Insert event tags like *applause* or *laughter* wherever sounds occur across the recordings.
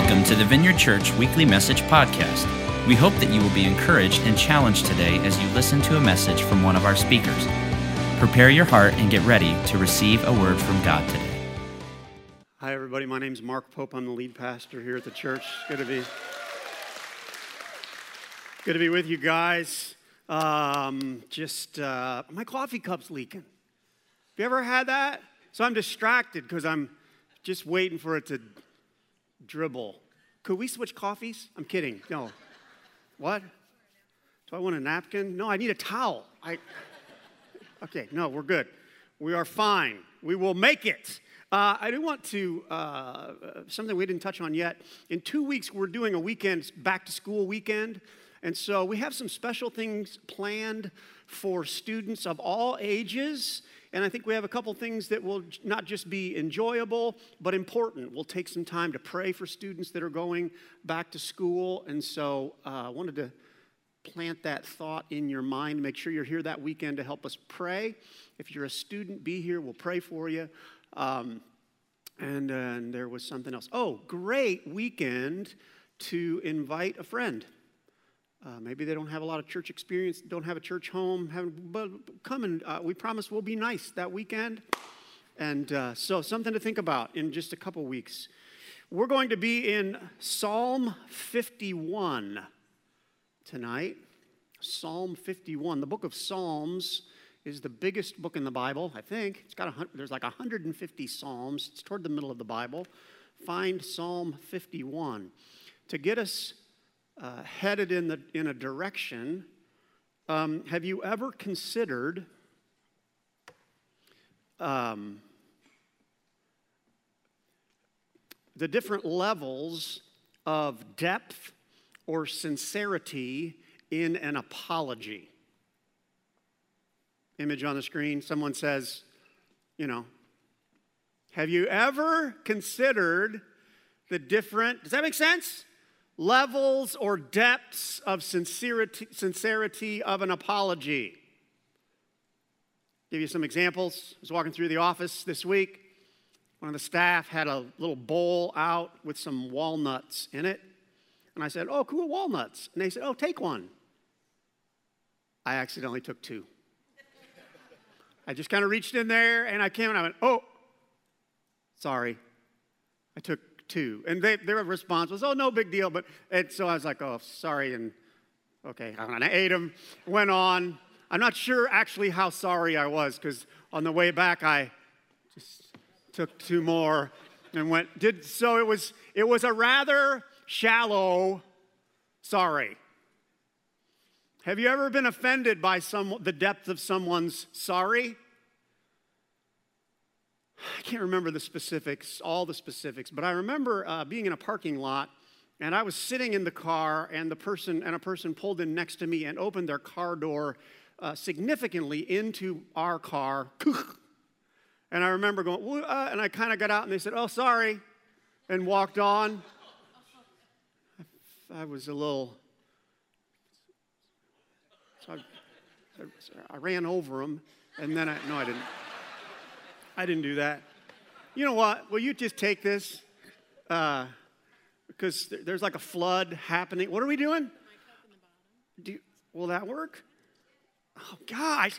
Welcome to the Vineyard Church Weekly Message Podcast. We hope that you will be encouraged and challenged today as you listen to a message from one of our speakers. Prepare your heart and get ready to receive a word from God today. Hi, everybody. My name is Mark Pope. I'm the lead pastor here at the church. Good to be, good to be with you guys. Um, just uh, my coffee cup's leaking. Have you ever had that? So I'm distracted because I'm just waiting for it to dribble. Could we switch coffees? I'm kidding. No. What? Do I want a napkin? No, I need a towel. I. Okay, no, we're good. We are fine. We will make it. Uh, I do want to, uh, something we didn't touch on yet. In two weeks, we're doing a weekend, back to school weekend. And so we have some special things planned for students of all ages. And I think we have a couple things that will not just be enjoyable, but important. We'll take some time to pray for students that are going back to school. And so uh, I wanted to plant that thought in your mind. Make sure you're here that weekend to help us pray. If you're a student, be here. We'll pray for you. Um, and, uh, and there was something else. Oh, great weekend to invite a friend. Uh, maybe they don't have a lot of church experience, don't have a church home, but come and uh, we promise we'll be nice that weekend. And uh, so, something to think about in just a couple weeks. We're going to be in Psalm 51 tonight. Psalm 51. The book of Psalms is the biggest book in the Bible, I think. It's got a, there's like 150 Psalms. It's toward the middle of the Bible. Find Psalm 51. To get us uh, headed in, the, in a direction, um, have you ever considered um, the different levels of depth or sincerity in an apology? Image on the screen, someone says, you know, have you ever considered the different, does that make sense? Levels or depths of sincerity, sincerity of an apology. Give you some examples. I was walking through the office this week. One of the staff had a little bowl out with some walnuts in it. And I said, Oh, cool walnuts. And they said, Oh, take one. I accidentally took two. I just kind of reached in there and I came and I went, Oh, sorry. I took two. And they, their response was, oh, no big deal. But and so I was like, oh, sorry. And okay, and I ate them, went on. I'm not sure actually how sorry I was because on the way back I just took two more and went did so it was it was a rather shallow sorry. Have you ever been offended by some the depth of someone's sorry? I *laughs* can't remember the specifics, all the specifics, but I remember uh, being in a parking lot and I was sitting in the car and the person and a person pulled in next to me and opened their car door uh, significantly into our car. *laughs* And I remember going, uh, and I kind of got out and they said, oh, sorry, and walked on. *laughs* I was a little, so I, I ran over them and then I, no, I didn't. I didn't do that. You know what? Will you just take this? Uh, because there's like a flood happening. What are we doing? Do, will that work? Oh, guys,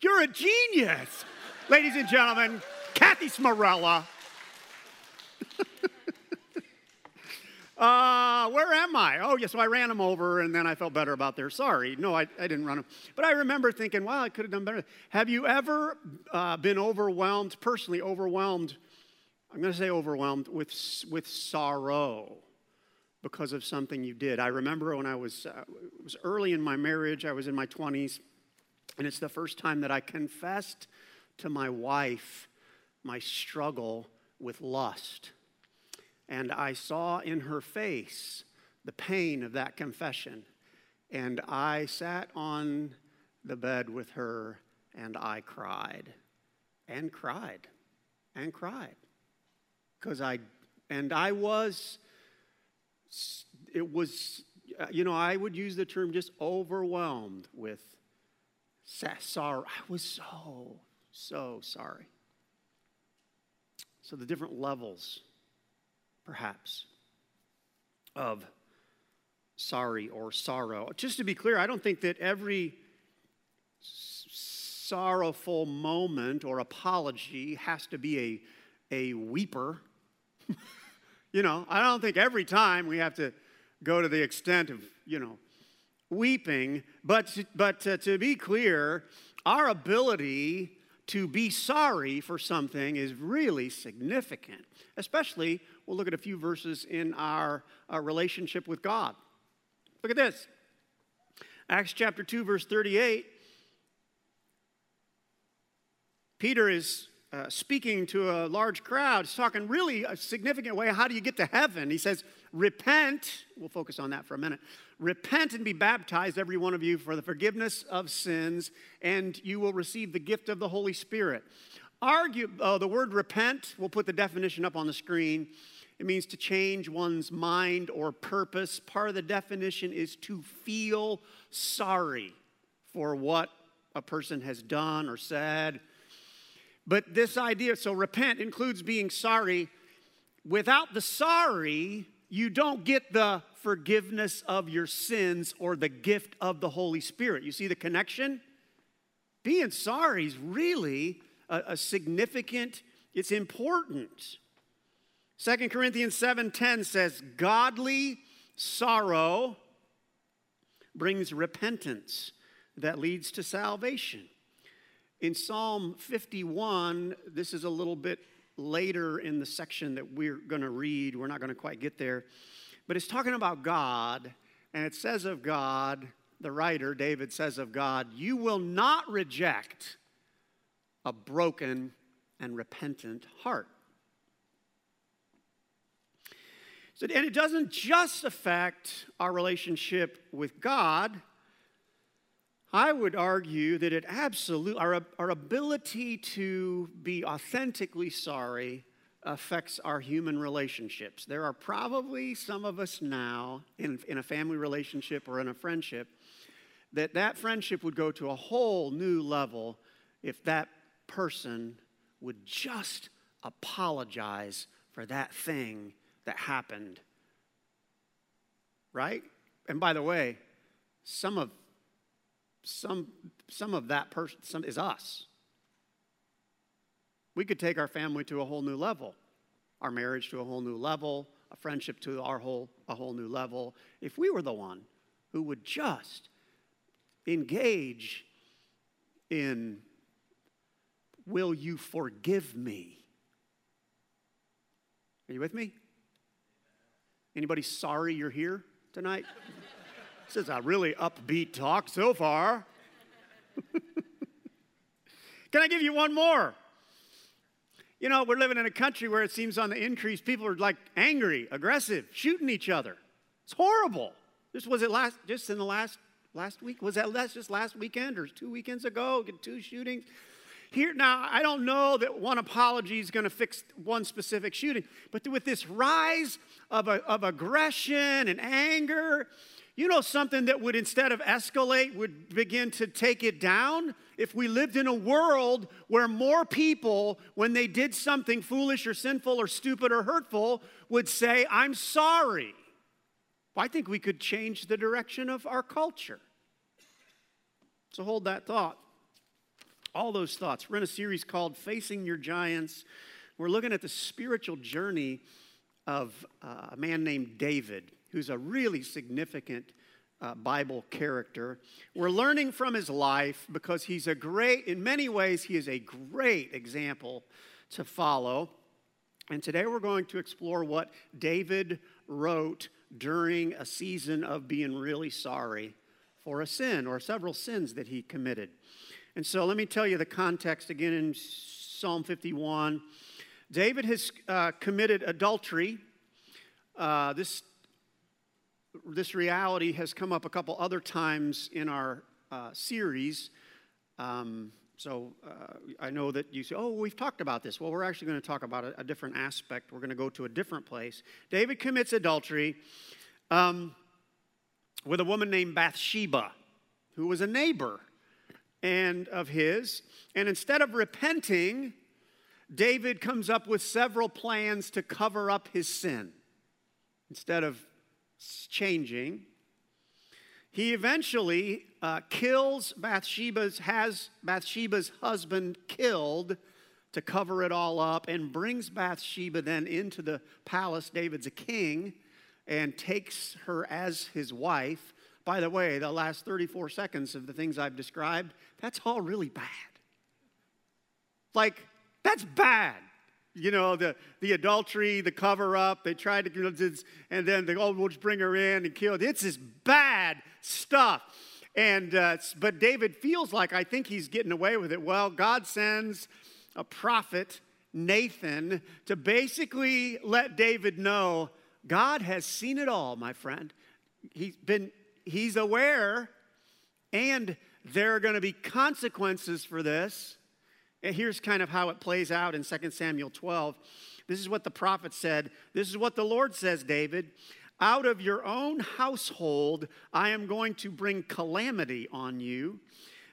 you're a genius. Ladies and gentlemen, Kathy Smarella. *laughs* Uh, where am I? Oh, yeah, so I ran them over and then I felt better about their sorry. No, I, I didn't run them. But I remember thinking, wow, I could have done better. Have you ever uh, been overwhelmed, personally overwhelmed? I'm going to say overwhelmed with, with sorrow because of something you did. I remember when I was, uh, it was early in my marriage, I was in my 20s, and it's the first time that I confessed to my wife my struggle with lust. And I saw in her face the pain of that confession. And I sat on the bed with her and I cried and cried and cried. Because I, and I was, it was, you know, I would use the term just overwhelmed with sorrow. I was so, so sorry. So the different levels perhaps. of sorry or sorrow. Just to be clear, I don't think that every sorrowful moment or apology has to be a, a weeper. *laughs* you know, I don't think every time we have to go to the extent of, you know, weeping. But, but uh, to be clear, our ability to be sorry for something is really significant, especially, we'll look at a few verses in our, our relationship with God. Look at this Acts chapter 2, verse 38. Peter is uh, speaking to a large crowd. He's talking really a significant way. How do you get to heaven? He says, Repent. We'll focus on that for a minute. Repent and be baptized, every one of you, for the forgiveness of sins, and you will receive the gift of the Holy Spirit. Argue, uh, the word repent, we'll put the definition up on the screen. It means to change one's mind or purpose. Part of the definition is to feel sorry for what a person has done or said. But this idea, so repent includes being sorry. Without the sorry, you don't get the forgiveness of your sins or the gift of the Holy Spirit. You see the connection? Being sorry is really a, a significant, it's important. Second Corinthians 7:10 says, "Godly sorrow brings repentance that leads to salvation." In Psalm 51, this is a little bit later in the section that we're going to read. We're not going to quite get there. But it's talking about God, and it says of God, the writer, David, says of God, You will not reject a broken and repentant heart. So, and it doesn't just affect our relationship with God, I would argue that it absolutely, our, our ability to be authentically sorry affects our human relationships. There are probably some of us now in, in a family relationship or in a friendship that that friendship would go to a whole new level if that person would just apologize for that thing that happened. Right? And by the way, some of some, some of that person some, is us. We could take our family to a whole new level, our marriage to a whole new level, a friendship to our whole, a whole new level, if we were the one who would just engage in, will you forgive me? Are you with me? Anybody sorry you're here tonight? This is a really upbeat talk so far. *laughs* Can I give you one more? You know, we're living in a country where it seems on the increase, people are like angry, aggressive, shooting each other. It's horrible. This was it last, just in the last last week. Was that last, just last weekend or two weekends ago? Two shootings. Here now, I don't know that one apology is going to fix one specific shooting, but with this rise of, of aggression and anger, you know, something that would instead of escalate, would begin to take it down? If we lived in a world where more people, when they did something foolish or sinful or stupid or hurtful, would say, I'm sorry. Well, I think we could change the direction of our culture. So hold that thought. All those thoughts. We're in a series called Facing Your Giants. We're looking at the spiritual journey of uh, a man named David who's a really significant uh, Bible character. We're learning from his life because he's a great, in many ways, he is a great example to follow. And today we're going to explore what David wrote during a season of being really sorry for a sin or several sins that he committed. And so let me tell you the context again in Psalm 51. David has uh, committed adultery. Uh, this this reality has come up a couple other times in our uh, series. Um, so uh, I know that you say, oh, we've talked about this. Well, we're actually going to talk about a, a, different aspect. We're going to go to a different place. David commits adultery um, with a woman named Bathsheba, who was a neighbor and of his. And instead of repenting, David comes up with several plans to cover up his sin. Instead of changing. He eventually uh, kills Bathsheba's, has Bathsheba's husband killed to cover it all up and brings Bathsheba then into the palace. David's a king and takes her as his wife. By the way, the last 34 seconds of the things I've described, that's all really bad. Like, that's bad. You know, the, the adultery, the cover up, they tried to, and then the old we'll bring her in and kill. It's this bad stuff. And, uh, but David feels like I think he's getting away with it. Well, God sends a prophet, Nathan, to basically let David know God has seen it all, my friend. He's been, he's aware, and there are going to be consequences for this. And here's kind of how it plays out in 2 Samuel 12. This is what the prophet said. This is what the Lord says, David. Out of your own household, I am going to bring calamity on you.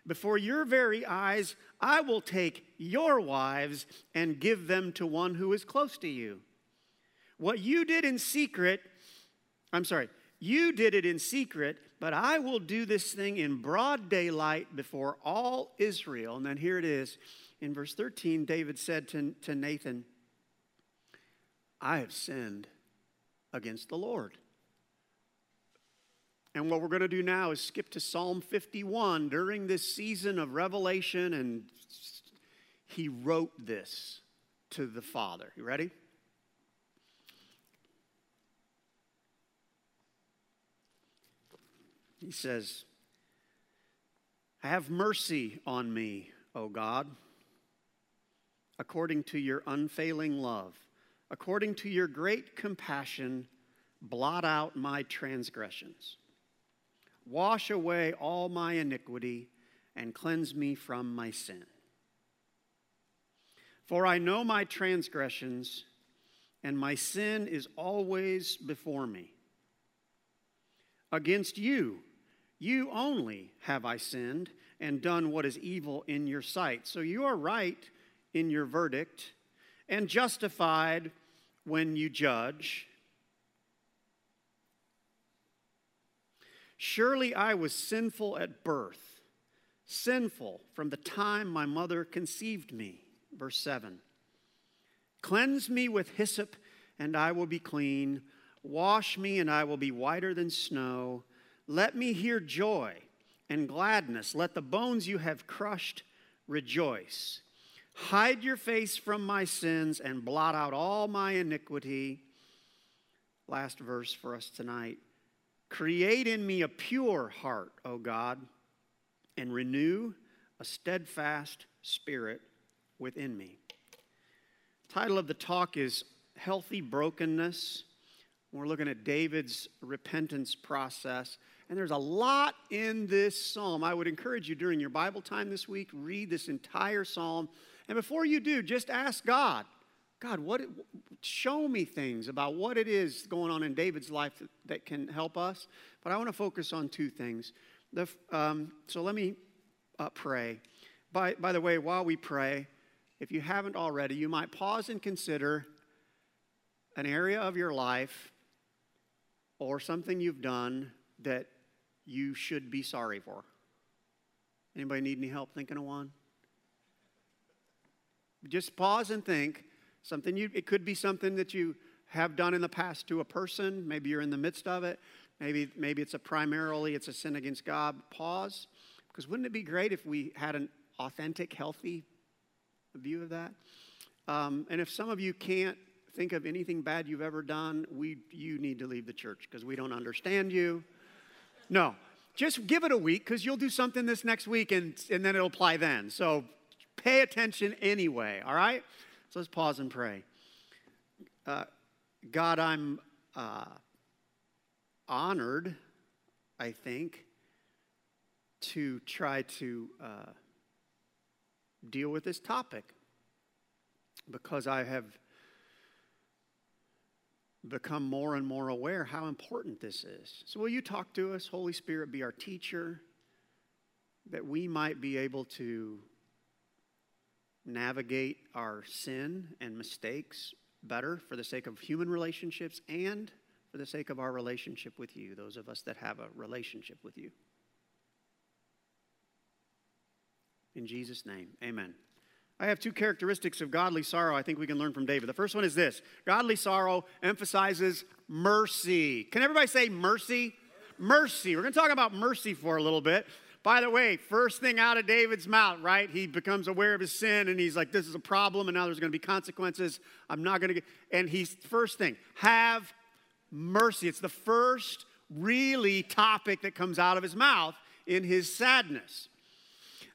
Before your very eyes, I will take your wives and give them to one who is close to you. What you did in secret, I'm sorry, you did it in secret, but I will do this thing in broad daylight before all Israel. And then here it is. In verse 13, David said to, to Nathan, I have sinned against the Lord. And what we're going to do now is skip to Psalm 51 during this season of revelation, and he wrote this to the Father. You ready? He says, Have mercy on me, O God, according to your unfailing love. According to your great compassion, blot out my transgressions. Wash away all my iniquity and cleanse me from my sin. For I know my transgressions, and my sin is always before me. Against you, you only have I sinned and done what is evil in your sight. So you are right in your verdict and justified when you judge. Surely I was sinful at birth, sinful from the time my mother conceived me. Verse 7. Cleanse me with hyssop, and I will be clean. Wash me, and I will be whiter than snow. Let me hear joy and gladness. Let the bones you have crushed rejoice. Hide your face from my sins and blot out all my iniquity. Last verse for us tonight. Create in me a pure heart, O God, and renew a steadfast spirit within me. Title of the talk is Healthy Brokenness. We're looking at David's repentance process. And there's a lot in this psalm. I would encourage you during your Bible time this week, read this entire psalm. And before you do, just ask God God, what, show me things about what it is going on in David's life that, that can help us. But I want to focus on two things. The, um, so let me uh, pray. By, by the way, while we pray, if you haven't already, you might pause and consider an area of your life or something you've done that you should be sorry for. Anybody need any help thinking of one? Just pause and think Something you, it could be something that you have done in the past to a person. Maybe you're in the midst of it. Maybe, maybe it's a primarily it's a sin against God. Pause. Because wouldn't it be great if we had an authentic, healthy view of that? Um, and if some of you can't think of anything bad you've ever done, we, you need to leave the church because we don't understand you. No, just give it a week because you'll do something this next week and, and then it'll apply then. So pay attention anyway, all right? So let's pause and pray. Uh, God, I'm uh, honored, I think, to try to uh, deal with this topic because I have become more and more aware how important this is. So, will you talk to us, Holy Spirit, be our teacher, that we might be able to navigate our sin and mistakes better for the sake of human relationships and for the sake of our relationship with you, those of us that have a relationship with you. In Jesus' name, amen. I have two characteristics of godly sorrow I think we can learn from David. The first one is this godly sorrow emphasizes mercy. Can everybody say mercy? Mercy. We're going to talk about mercy for a little bit. By the way, first thing out of David's mouth, right? He becomes aware of his sin and he's like, this is a problem and now there's going to be consequences. I'm not going to get. And he's, first thing, have mercy. It's the first really topic that comes out of his mouth in his sadness.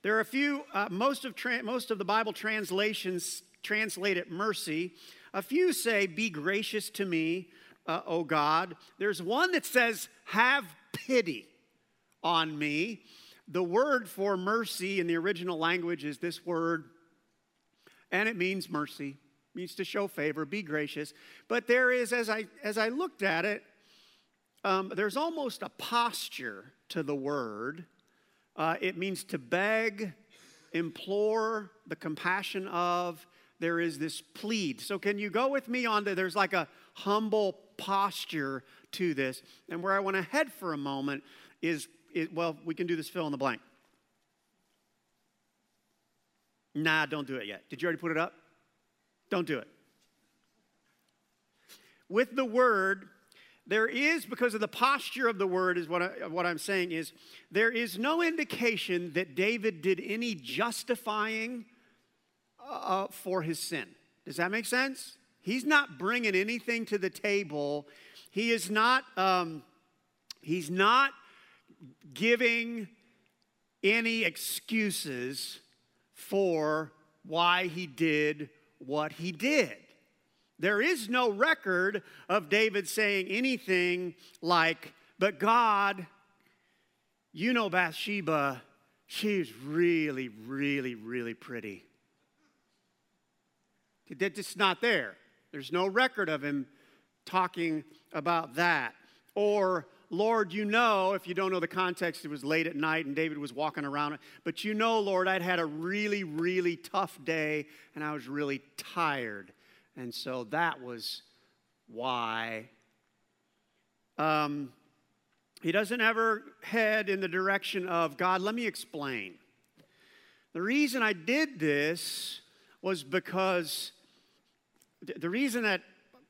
There are a few, uh, most, of tra- most of the Bible translations translate it mercy. A few say, Be gracious to me, uh, O God. There's one that says, Have pity on me. The word for mercy in the original language is this word, and it means mercy, it means to show favor, be gracious. But there is, as I, as I looked at it, um, there's almost a posture to the word uh, it means to beg, implore the compassion of. There is this plead. So, can you go with me on to there's like a humble posture to this. And where I want to head for a moment is, is well, we can do this fill in the blank. Nah, don't do it yet. Did you already put it up? Don't do it. With the word, there is, because of the posture of the word, is what, I, what I'm saying is, there is no indication that David did any justifying uh, for his sin. Does that make sense? He's not bringing anything to the table. He is not, um, he's not giving any excuses for why he did what he did. There is no record of David saying anything like, But God, you know Bathsheba, she's really, really, really pretty. It's just not there. There's no record of him talking about that. Or, Lord, you know, if you don't know the context, it was late at night and David was walking around. But you know, Lord, I'd had a really, really tough day and I was really tired. And so that was why. Um, he doesn't ever head in the direction of, God, let me explain. The reason I did this was because the reason that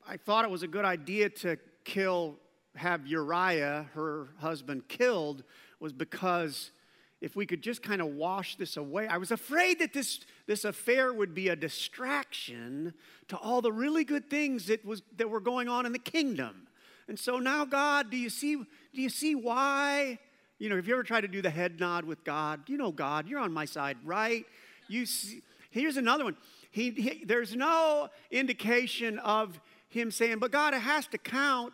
I thought it was a good idea to kill, have Uriah, her husband, killed was because if we could just kind of wash this away. I was afraid that this, this affair would be a distraction to all the really good things that, was, that were going on in the kingdom. And so now, God, do you see, do you see why? You know, have you ever tried to do the head nod with God? You know, God, you're on my side, right? You see, here's another one. He, he, there's no indication of him saying, but God, it has to count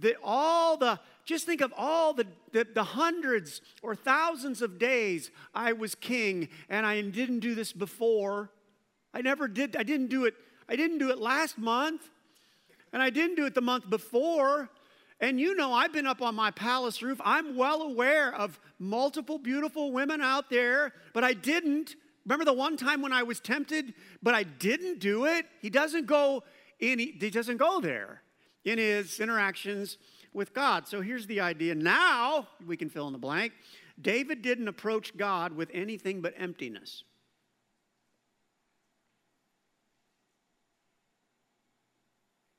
that all the just think of all the, the, the, hundreds or thousands of days I was king and I didn't do this before. I never did, I didn't do it, I didn't do it last month, and I didn't do it the month before. And you know, I've been up on my palace roof. I'm well aware of multiple beautiful women out there, but I didn't. Remember the one time when I was tempted, but I didn't do it? He doesn't go in, he doesn't go there in his interactions with God. So here's the idea. Now we can fill in the blank. David didn't approach God with anything but emptiness.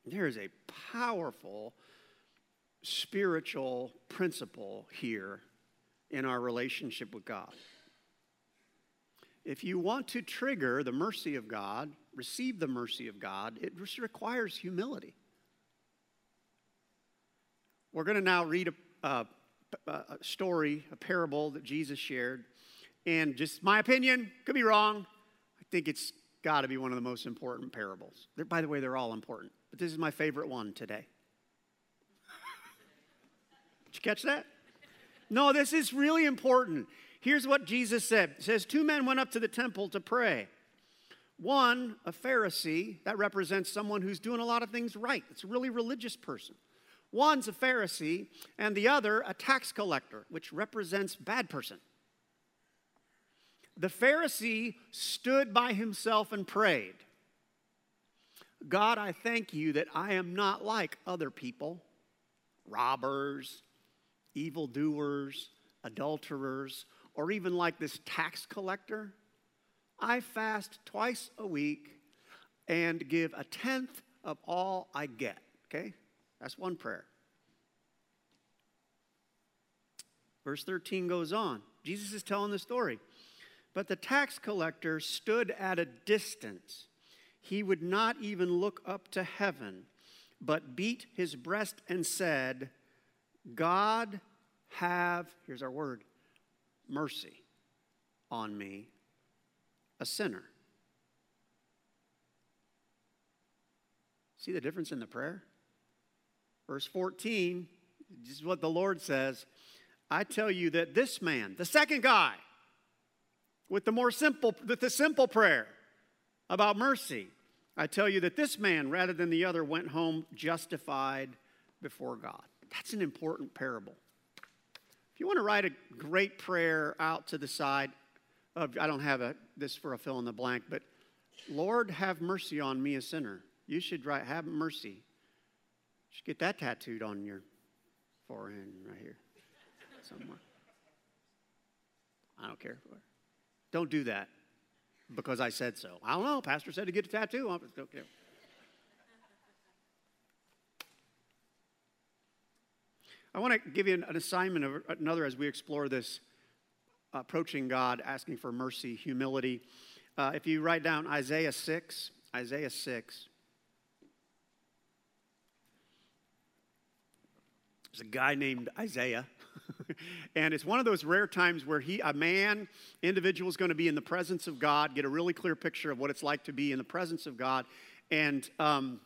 There is a powerful spiritual principle here in our relationship with God. If you want to trigger the mercy of God, receive the mercy of God, it requires humility. We're going to now read a, a, story, a parable that Jesus shared. And just my opinion, could be wrong. I think it's got to be one of the most important parables. They're, by the way, they're all important, but this is my favorite one today. *laughs* Did you catch that? No, this is really important. Here's what Jesus said. It says, Two men went up to the temple to pray. One, a Pharisee, that represents someone who's doing a lot of things right. It's a really religious person. One's a Pharisee, and the other a tax collector, which represents bad person. The Pharisee stood by himself and prayed God, I thank you that I am not like other people, robbers, evildoers, adulterers, or even like this tax collector. I fast twice a week and give a tenth of all I get. Okay? That's one prayer. Verse 13 goes on. Jesus is telling the story. But the tax collector stood at a distance. He would not even look up to heaven, but beat his breast and said, God, have, here's our word, mercy on me, a sinner. See the difference in the prayer? Verse 14, this is what the Lord says I tell you that this man, the second guy, with the more simple, with the simple prayer about mercy, I tell you that this man, rather than the other, went home justified before God. That's an important parable. If you want to write a great prayer out to the side, of, I don't have a, this for a fill in the blank, but Lord, have mercy on me, a sinner. You should write, have mercy. Should get that tattooed on your forehead right here somewhere. I don't care. Don't do that because I said so. I don't know. Pastor said to get a tattoo. I don't care. I want to give you an, assignment of another as we explore this approaching God, asking for mercy, humility. Uh, if you write down Isaiah 6, Isaiah 6. There's a guy named Isaiah *laughs* and it's one of those rare times where he, a man, individual is going to be in the presence of God, get a really clear picture of what it's like to be in the presence of God. And um,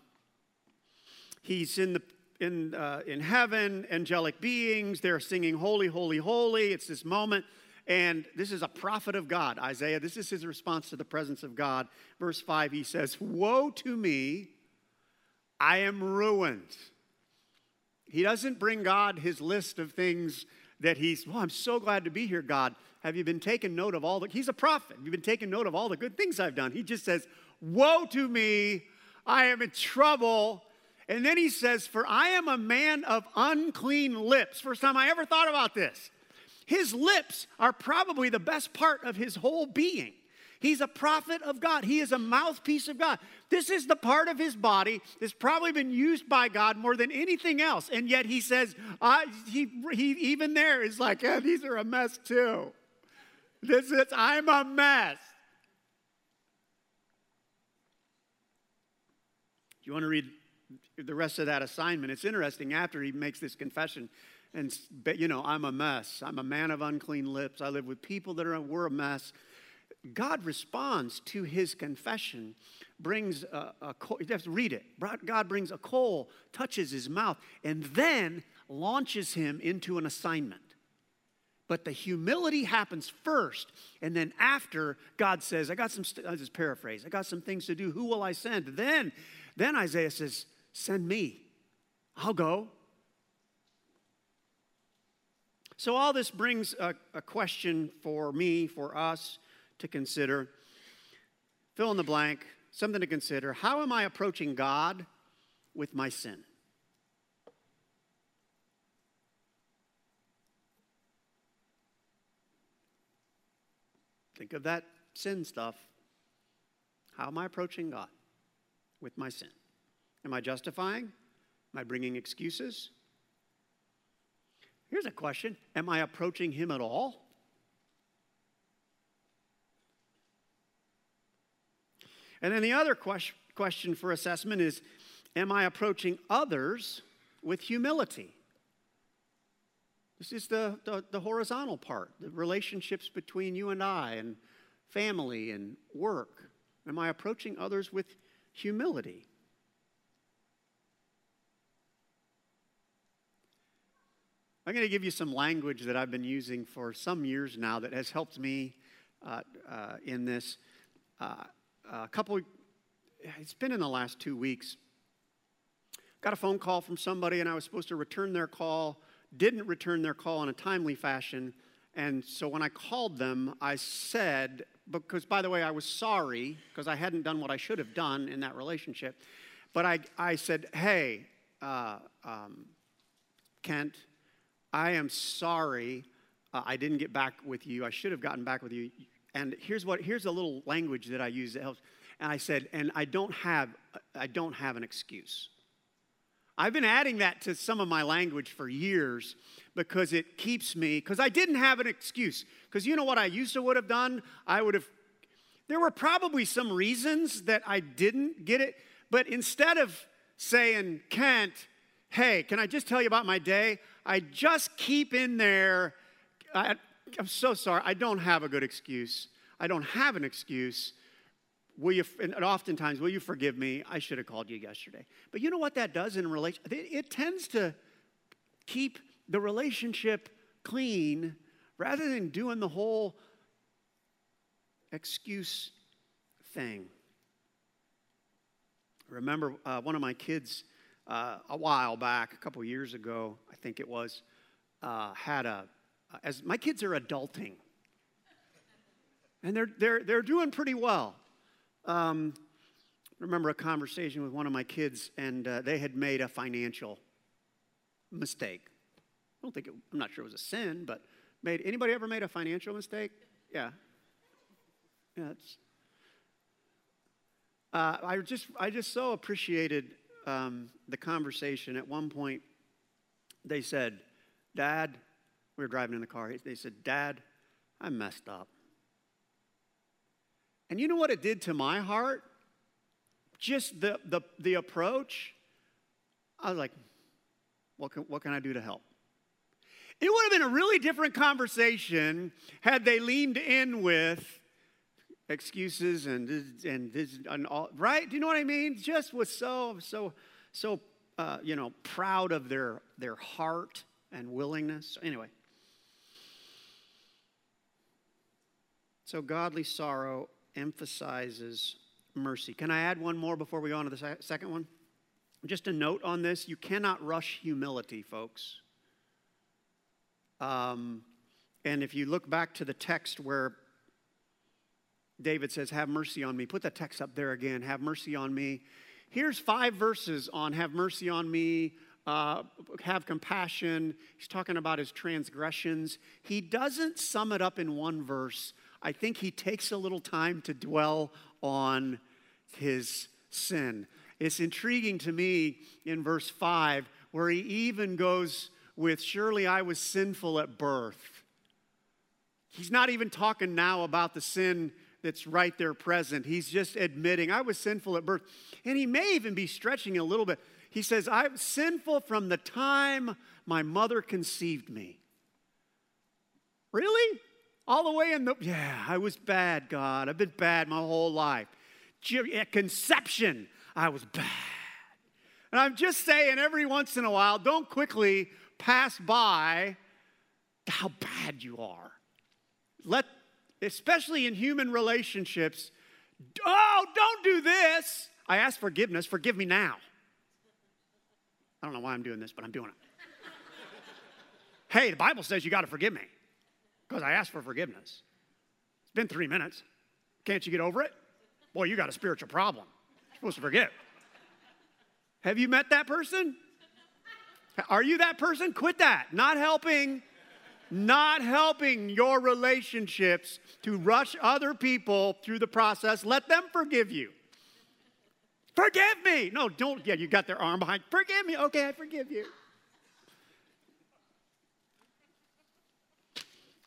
he's in the in, uh, in heaven, angelic beings, they're singing, Holy, Holy, Holy. It's this moment. And this is a prophet of God, Isaiah. This is his response to the presence of God. Verse 5, he says, Woe to me, I am ruined. He doesn't bring God his list of things that he's, well, I'm so glad to be here, God. Have you been taking note of all the, he's a prophet. You've been taking note of all the good things I've done. He just says, Woe to me, I am in trouble. And then he says, For I am a man of unclean lips. First time I ever thought about this. His lips are probably the best part of his whole being. He's a prophet of God. He is a mouthpiece of God. This is the part of his body that's probably been used by God more than anything else. And yet he says, uh, he, he even there is like, these are a mess too. This is, I'm a mess. Do you want to read the rest of that assignment? It's interesting after he makes this confession and you know i'm a mess i'm a man of unclean lips i live with people that are we're a mess God responds to his confession, brings a, a coal, you have to read it. God brings a coal, touches his mouth, and then launches him into an assignment. But the humility happens first, and then after, God says, I got some, st- I just paraphrase, I got some things to do. Who will I send? Then, then Isaiah says, Send me. I'll go. So, all this brings a, a question for me, for us to consider. Fill in the blank, something to consider. How am I approaching God with my sin? Think of that sin stuff. How am I approaching God with my sin? Am I justifying? Am I bringing excuses? Here's a question Am I approaching Him at all? And then the other question for assessment is Am I approaching others with humility? This is the, the, the, horizontal part, the relationships between you and I, and family and work. Am I approaching others with humility? I'm going to give you some language that I've been using for some years now that has helped me uh, uh, in this. Uh, a couple, it's been in the last two weeks. Got a phone call from somebody, and I was supposed to return their call, didn't return their call in a timely fashion. And so when I called them, I said, because by the way, I was sorry because I hadn't done what I should have done in that relationship. But I, I said, hey, uh, um, Kent, I am sorry uh, I didn't get back with you. I should have gotten back with you. And here's what here's a little language that I use that helps. And I said, and I don't have I don't have an excuse. I've been adding that to some of my language for years because it keeps me, because I didn't have an excuse. Because you know what I used to would have done? I would have, there were probably some reasons that I didn't get it, but instead of saying, Kent, hey, can I just tell you about my day? I just keep in there, I, I'm so sorry, I don't have a good excuse. I don't have an excuse. Will you, and oftentimes, will you forgive me? I should have called you yesterday. But you know what that does in relation? It, it tends to keep the relationship clean rather than doing the whole excuse thing. I remember uh, one of my kids uh, a while back, a couple years ago, I think it was, uh, had a, as my kids are adulting. And they're, they're, they're doing pretty well. Um, remember a conversation with one of my kids, and uh, they had made a financial mistake. I don't think it, I'm not sure it was a sin, but made anybody ever made a financial mistake? Yeah. Yeah, it's. Uh, I just I just so appreciated um, the conversation. At one point, they said, "Dad," we were driving in the car. They said, "Dad, I messed up." And you know what it did to my heart? Just the, the, the approach. I was like, what can, what can I do to help? It would have been a really different conversation had they leaned in with excuses and and, and all, right? Do you know what I mean? Just was so so so uh, you know proud of their their heart and willingness. Anyway, so godly sorrow emphasizes mercy. Can I add one more before we go on to the second one? Just a note on this you cannot rush humility, folks. Um, and if you look back to the text where David says, Have mercy on me, put that text up there again, have mercy on me. Here's five verses on have mercy on me, uh, have compassion. He's talking about his transgressions. He doesn't sum it up in one verse, I think he takes a little time to dwell on his sin. It's intriguing to me in verse 5 where he even goes with, Surely I was sinful at birth. He's not even talking now about the sin that's right there present. He's just admitting, I was sinful at birth. And he may even be stretching a little bit. He says, I was sinful from the time my mother conceived me. Really? All the way in the, yeah, I was bad, God. I've been bad my whole life. At conception, I was bad. And I'm just saying, every once in a while, don't quickly pass by how bad you are. Let, especially in human relationships, oh, don't do this. I ask forgiveness. Forgive me now. I don't know why I'm doing this, but I'm doing it. hey, the Bible says you got to forgive me because I asked for forgiveness. It's been three minutes. Can't you get over it? Boy, you got a spiritual problem. You're supposed to forgive. Have you met that person? Are you that person? Quit that. Not helping, not helping your relationships to rush other people through the process. Let them forgive you. Forgive me. No, don't. Yeah, you got their arm behind. Forgive me. Okay, I forgive you.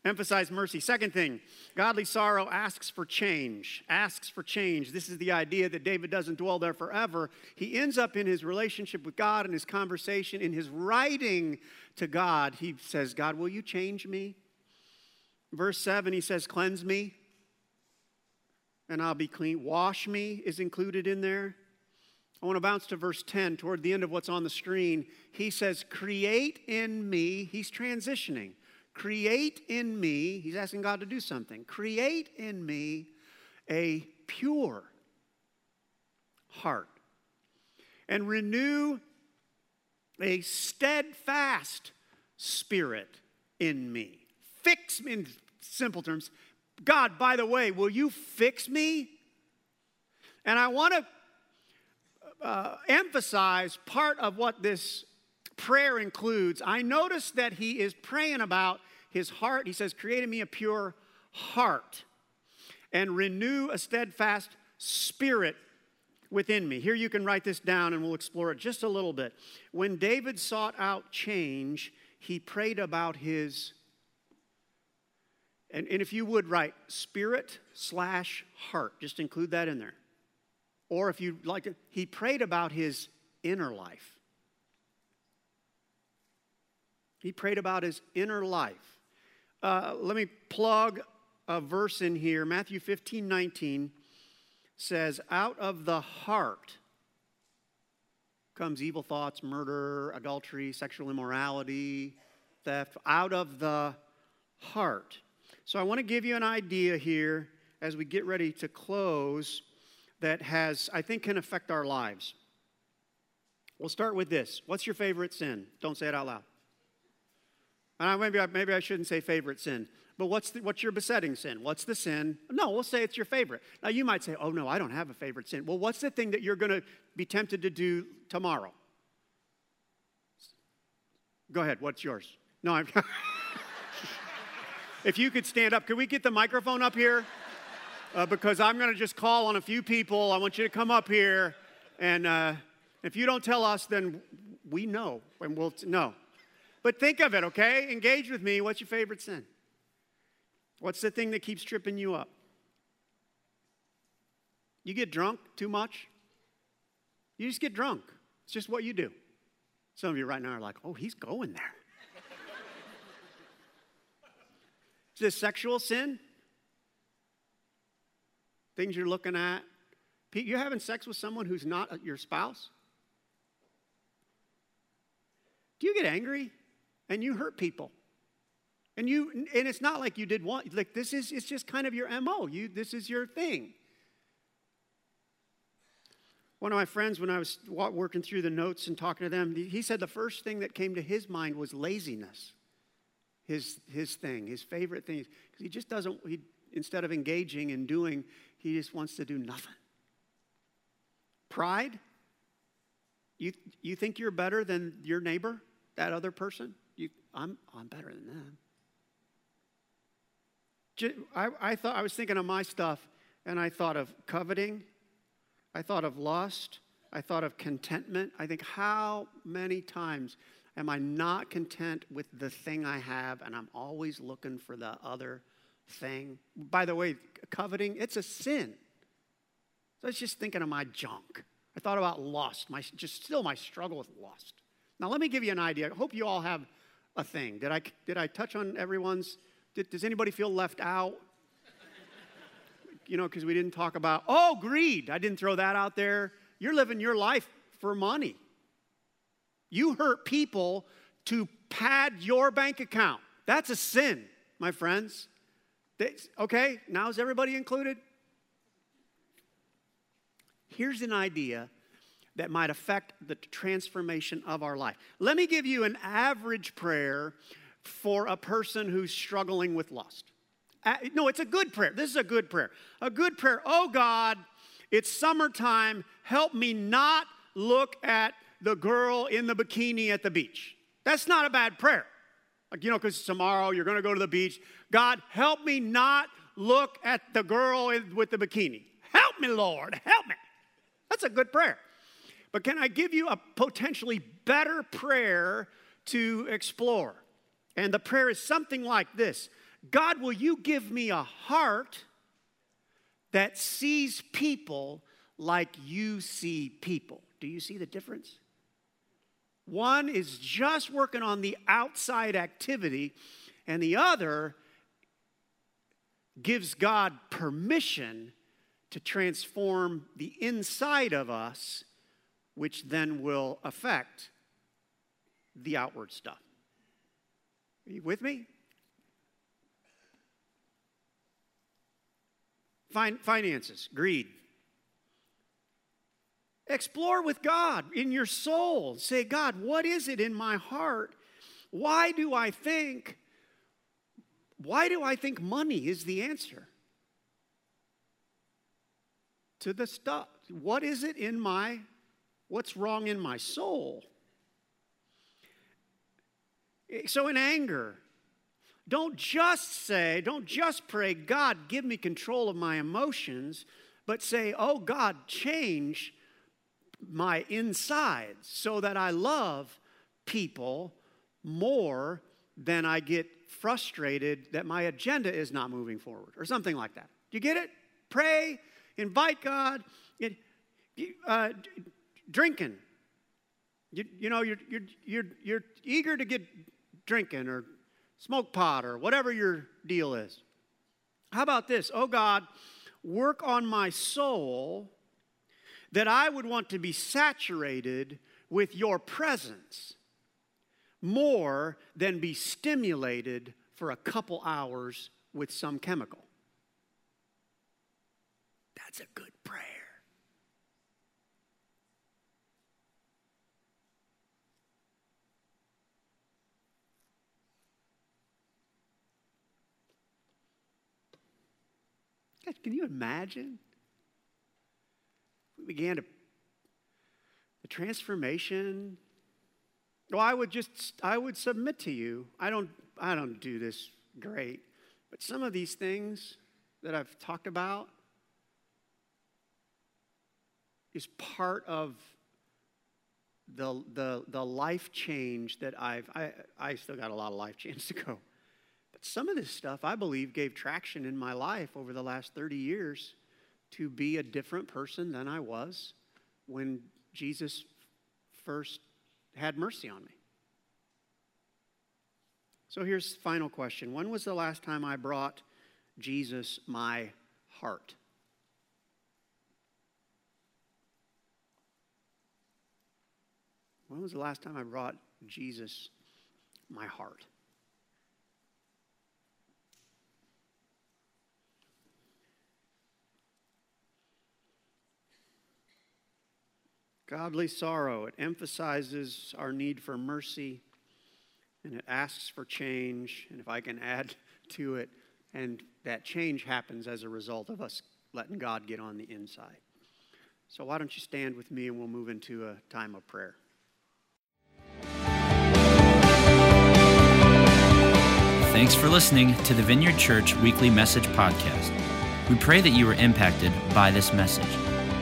Emphasize mercy. Second thing, godly sorrow asks for change. Asks for change. This is the idea that David doesn't dwell there forever. He ends up in his relationship with God, in his conversation, in his writing to God. He says, God, will you change me? Verse 7, he says, Cleanse me, and I'll be clean. Wash me is included in there. I want to bounce to verse 10 toward the end of what's on the screen. He says, Create in me. He's transitioning. Create in me, he's asking God to do something. Create in me a pure heart and renew a steadfast spirit in me. Fix me, in simple terms. God, by the way, will you fix me? And I want to uh, emphasize part of what this prayer includes, I notice that he is praying about his heart. He says, Create in me a pure heart and renew a steadfast spirit within me. Here you can write this down and we'll explore it just a little bit. When David sought out change, he prayed about his, and, and if you would write spirit slash heart, just include that in there. Or if you'd like it, he prayed about his inner life. He prayed about his inner life. Uh, let me plug a verse in here Matthew 15 19 says, Out of the heart comes evil thoughts, murder, adultery, sexual immorality, theft. Out of the heart. So I want to give you an idea here as we get ready to close that has, I think, can affect our lives. We'll start with this. What's your favorite sin? Don't say it out loud. And maybe, I, maybe I shouldn't say favorite sin. But what's, the, what's your besetting sin? What's the sin? No, we'll say it's your favorite. Now, you might say, oh, no, I don't have a favorite sin. Well, what's the thing that you're going to be tempted to do tomorrow? Go ahead, what's yours? No, I'm. *laughs* if you could stand up, could we get the microphone up here? Uh, because I'm going to just call on a few people. I want you to come up here. And uh, if you don't tell us, then we know. And we'll know. But think of it, okay? Engage with me. What's your favorite sin? What's the thing that keeps tripping you up? You get drunk too much? You just get drunk. It's just what you do. Some of you right now are like, oh, he's going there. *laughs* Is this sexual sin? Things you're looking at? Pete, You're having sex with someone who's not your spouse? Do you get angry and you hurt people? And you and it's not like you did one like this is it's just kind of your MO. You this is your thing. One of my friends, when I was working through the notes and talking to them, he said the first thing that came to his mind was laziness. His, his thing, his favorite thing. Because he just doesn't, he, instead of engaging and doing, he just wants to do nothing. Pride. You, you think you're better than your neighbor, that other person? I'm, I'm better than them. I, I thought I was thinking of my stuff, and I thought of coveting, I thought of lust, I thought of contentment. I think how many times am I not content with the thing I have, and I'm always looking for the other thing? By the way, coveting, it's a sin. So I was just thinking of my junk. I thought about lust, my, just still my struggle with lust. Now, let me give you an idea. I hope you all have a thing. Did I, did I touch on everyone's? Did, does anybody feel left out? you know, because we didn't talk about, oh, greed. I didn't throw that out there. You're living your life for money. You hurt people to pad your bank account. That's a sin, my friends. They, okay, now is everybody included? Here's an idea that might affect the transformation of our life. Let me give you an average prayer for a person who's struggling with lust. No, it's a good prayer. This is a good prayer. A good prayer. Oh God, it's summertime. Help me not look at the girl in the bikini at the beach. That's not a bad prayer. Like, you know, because tomorrow you're going to go to the beach. God, help me not look at the girl with the bikini. Help me, Lord. Help me. That's a good prayer. But can I give you a potentially better prayer to explore? And the prayer is something like this God, will you give me a heart that sees people like you see people? Do you see the difference? One is just working on the outside activity, and the other gives God permission to transform the inside of us, which then will affect the outward stuff. Are you with me? Fin- finances, greed. Explore with God in your soul. Say, God, what is it in my heart? Why do I think, why do I think money is the answer? To the stuff. What is it in my, what's wrong in my soul? So, in anger, don't just say, don't just pray, God, give me control of my emotions, but say, oh, God, change my insides so that I love people more than I get frustrated that my agenda is not moving forward or something like that. Do you get it? Pray, invite God. It, uh, drinking. You, you know, you're, you're, you're, you're eager to get drinking or smoke pot or whatever your deal is. How about this? Oh God, work on my soul that I would want to be saturated with your presence more than be stimulated for a couple hours with some chemical. That's a good prayer. Can you imagine? We began to, the transformation. Well, I would just, I would submit to you. I don't, I don't do this great, but some of these things that I've talked about is part of the, the, the life change that I've, I, I still got a lot of life *laughs* change to go. But some of this stuff I believe gave traction in my life over the last 30 years to be a different person than I was when Jesus first had mercy on me. So here's the final question When was the last time I brought Jesus my heart? When was the last time I brought Jesus my heart? Godly sorrow, it emphasizes our need for mercy and it asks for change. And if I can add *laughs* to it, and that change happens as a result of us letting God get on the inside. So, why don't you stand with me and we'll move into a time of prayer. Thanks for listening to the Vineyard Church Weekly Message Podcast. We pray that you were impacted by this message.